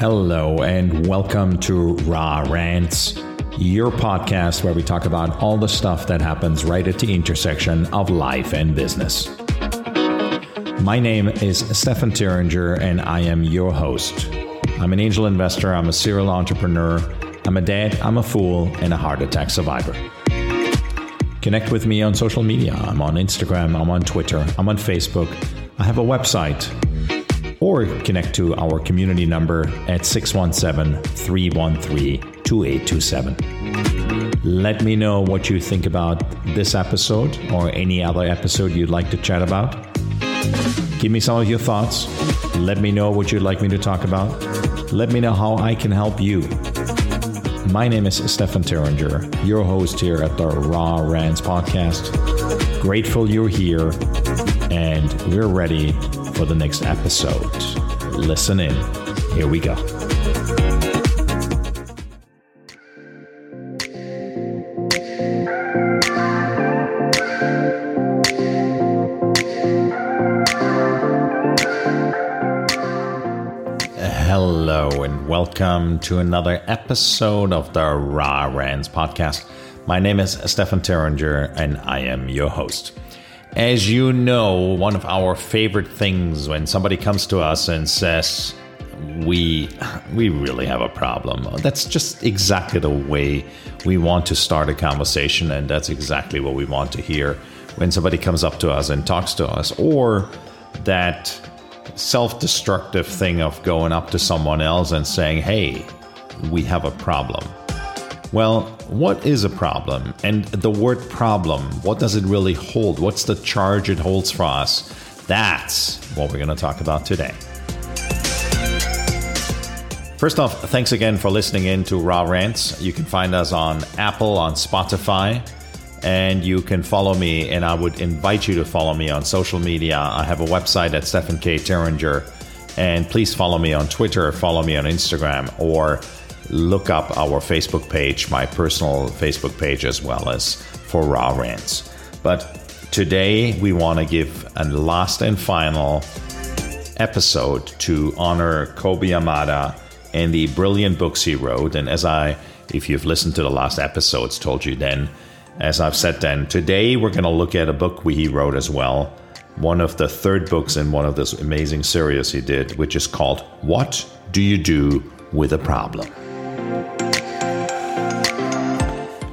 Hello, and welcome to Raw Rants, your podcast where we talk about all the stuff that happens right at the intersection of life and business. My name is Stefan Thuringer, and I am your host. I'm an angel investor, I'm a serial entrepreneur, I'm a dad, I'm a fool, and a heart attack survivor. Connect with me on social media. I'm on Instagram, I'm on Twitter, I'm on Facebook. I have a website, or connect to our community number at 617 313 2827. Let me know what you think about this episode or any other episode you'd like to chat about. Give me some of your thoughts. Let me know what you'd like me to talk about. Let me know how I can help you. My name is Stefan Thuringer, your host here at the Raw Rants podcast. Grateful you're here, and we're ready for the next episode. Listen in. Here we go. Hello, and welcome to another episode of the Raw Rants podcast. My name is Stefan Thuringer, and I am your host. As you know, one of our favorite things when somebody comes to us and says, we we really have a problem. That's just exactly the way we want to start a conversation and that's exactly what we want to hear when somebody comes up to us and talks to us or that self-destructive thing of going up to someone else and saying, "Hey, we have a problem." Well, what is a problem? And the word problem, what does it really hold? What's the charge it holds for us? That's what we're going to talk about today. First off, thanks again for listening in to Raw Rants. You can find us on Apple, on Spotify, and you can follow me. And I would invite you to follow me on social media. I have a website at Stephen K. Thuringer, and please follow me on Twitter, follow me on Instagram, or look up our Facebook page, my personal Facebook page, as well as for Raw Rants. But today we want to give a last and final episode to honor Kobi Yamada and the brilliant books he wrote. And as I, if you've listened to the last episodes, told you then, as I've said then, today we're going to look at a book he wrote as well. One of the third books in one of this amazing series he did, which is called What Do You Do with a Problem?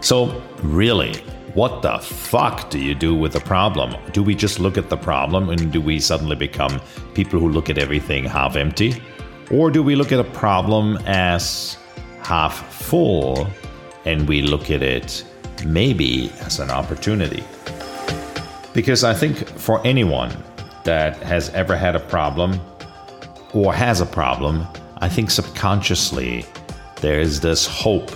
So, really, what the fuck do you do with a problem? Do we just look at the problem and do we suddenly become people who look at everything half empty? Or do we look at a problem as half full and we look at it maybe as an opportunity? Because I think for anyone that has ever had a problem or has a problem, I think subconsciously there is this hope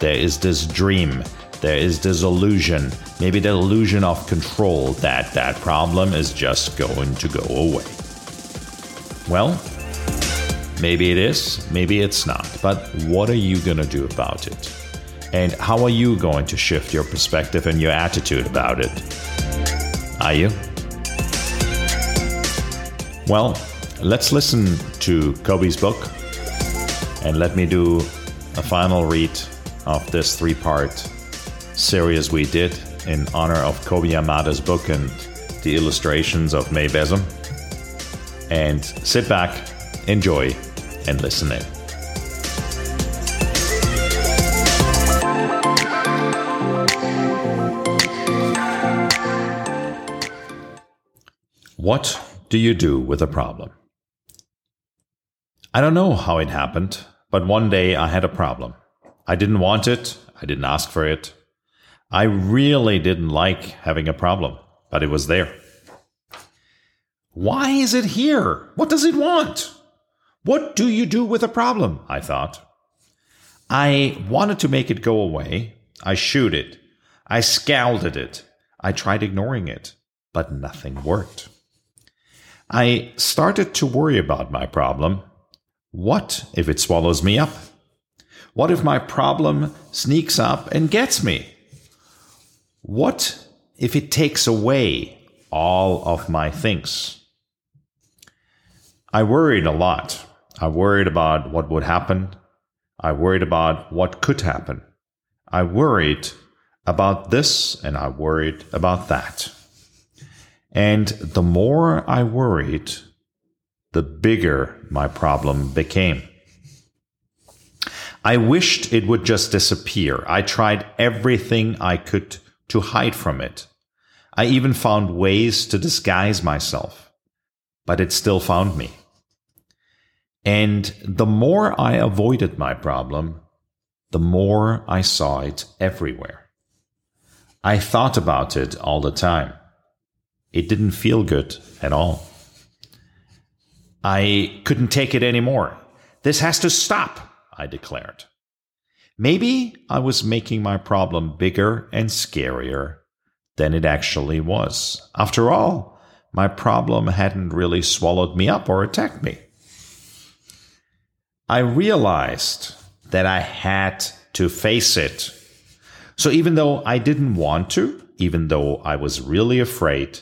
there is this dream, there is this illusion, maybe the illusion of control that that problem is just going to go away. Well, maybe it is, maybe it's not, but what are you going to do about it? And how are you going to shift your perspective and your attitude about it? Are you? Well, let's listen to Kobi's book and let me do a final read of this three part series we did in honor of Kobi Yamada's book and the illustrations of Mae Besom. And sit back, enjoy, and listen in. What do you do with a problem? I don't know how it happened, but one day I had a problem. I didn't want it. I didn't ask for it. I really didn't like having a problem, but it was there. Why is it here? What does it want? What do you do with a problem? I thought. I wanted to make it go away. I shooed it. I scowled at it. I tried ignoring it, but nothing worked. I started to worry about my problem. What if it swallows me up? What if my problem sneaks up and gets me? What if it takes away all of my things? I worried a lot. I worried about what would happen. I worried about what could happen. I worried about this and I worried about that. And the more I worried, the bigger my problem became. I wished it would just disappear. I tried everything I could to hide from it. I even found ways to disguise myself, but it still found me. And the more I avoided my problem, the more I saw it everywhere. I thought about it all the time. It didn't feel good at all. I couldn't take it anymore. This has to stop, I declared. Maybe I was making my problem bigger and scarier than it actually was. After all, my problem hadn't really swallowed me up or attacked me. I realized that I had to face it. So even though I didn't want to, even though I was really afraid,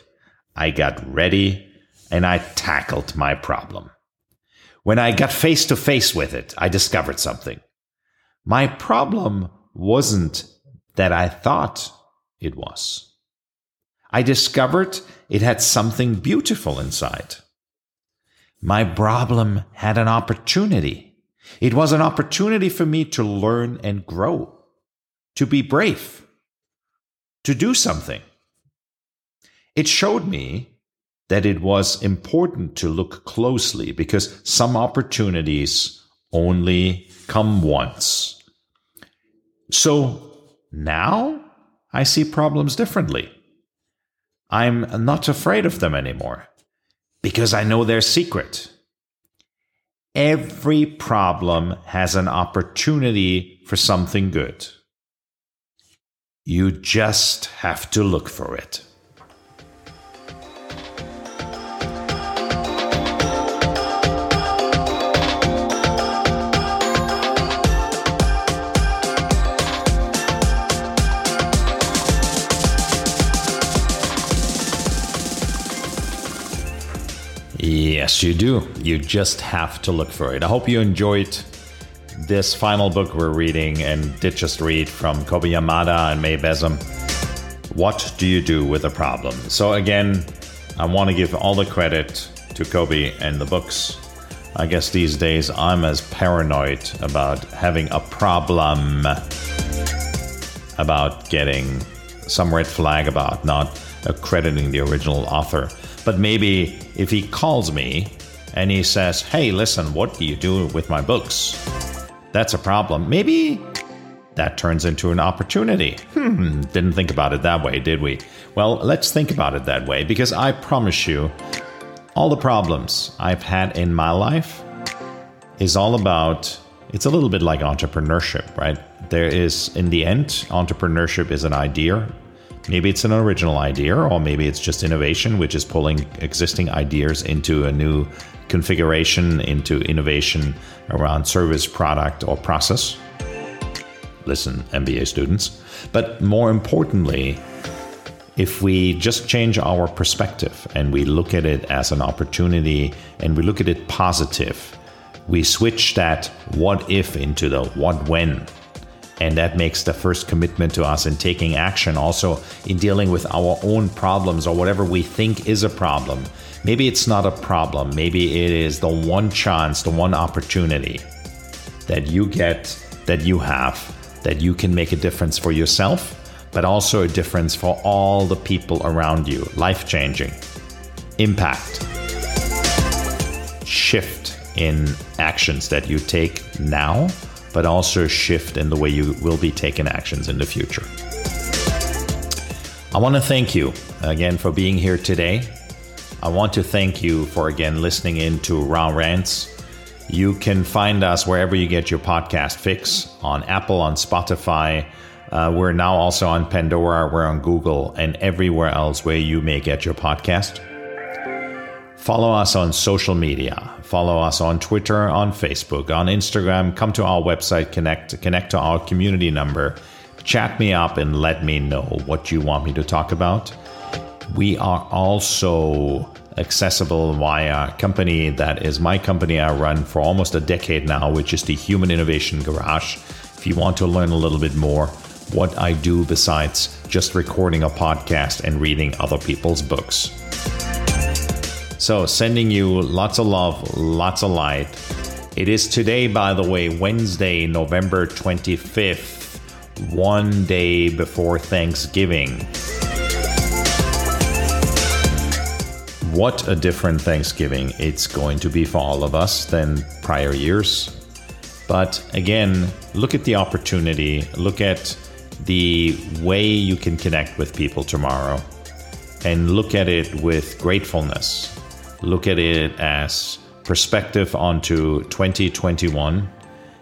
I got ready and I tackled my problem. When I got face to face with it, I discovered something. My problem wasn't that I thought it was. I discovered it had something beautiful inside. My problem had an opportunity. It was an opportunity for me to learn and grow, to be brave, to do something. It showed me that it was important to look closely because some opportunities only come once. So now I see problems differently. I'm not afraid of them anymore because I know their secret. Every problem has an opportunity for something good. You just have to look for it. Yes, you do. You just have to look for it. I hope you enjoyed this final book we're reading and did just read from Kobi Yamada and Mae Besom. What do you do with a problem? So, again, I want to give all the credit to Kobi and the books. I guess these days I'm as paranoid about having a problem about getting some red flag about not accrediting the original author. But maybe if he calls me and he says, Hey, listen, what do you do with my books? That's a problem. Maybe that turns into an opportunity. Hmm, didn't think about it that way, did we? Well, let's think about it that way because I promise you, all the problems I've had in my life is all about it's a little bit like entrepreneurship, right? There is, in the end, entrepreneurship is an idea, Maybe it's an original idea, or maybe it's just innovation, which is pulling existing ideas into a new configuration, into innovation around service, product, or process. Listen, MBA students. But more importantly, if we just change our perspective and we look at it as an opportunity and we look at it positive, we switch that what if into the what when and that makes the first commitment to us in taking action, also in dealing with our own problems or whatever we think is a problem. Maybe it's not a problem. Maybe it is the one chance, the one opportunity that you get, that you have, that you can make a difference for yourself, but also a difference for all the people around you. Life changing, impact, shift in actions that you take now but also shift in the way you will be taking actions in the future. I want to thank you again for being here today. I want to thank you for again listening in to Raw Rants. You can find us wherever you get your podcast fix on Apple, on Spotify. Uh, we're now also on Pandora, we're on Google, and everywhere else where you may get your podcast. Follow us on social media. Follow us on Twitter, on Facebook, on Instagram. Come to our website, connect, connect to our community number. Chat me up and let me know what you want me to talk about. We are also accessible via a company that is my company I run for almost a decade now, which is the Human Innovation Garage. If you want to learn a little bit more, what I do besides just recording a podcast and reading other people's books. So, sending you lots of love, lots of light. It is today, by the way, Wednesday, November 25th, one day before Thanksgiving. What a different Thanksgiving it's going to be for all of us than prior years. But again, look at the opportunity, look at the way you can connect with people tomorrow, and look at it with gratefulness. Look at it as perspective onto 2021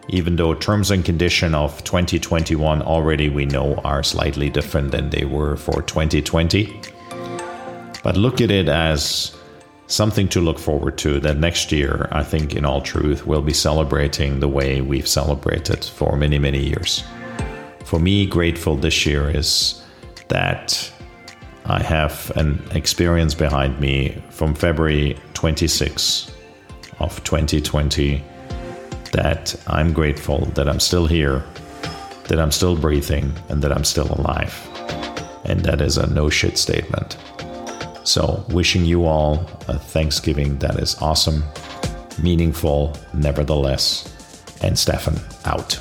even though terms and condition of 2021 already we know are slightly different than they were for 2020 but look at it as something to look forward to that next year, I think, in all truth, we'll be celebrating the way we've celebrated for many, many years. For me, grateful this year is that I have an experience behind me from February 26 of 2020 that I'm grateful that I'm still here, that I'm still breathing, and that I'm still alive. And that is a no shit statement. So, wishing you all a Thanksgiving that is awesome, meaningful, nevertheless. And Stefan out.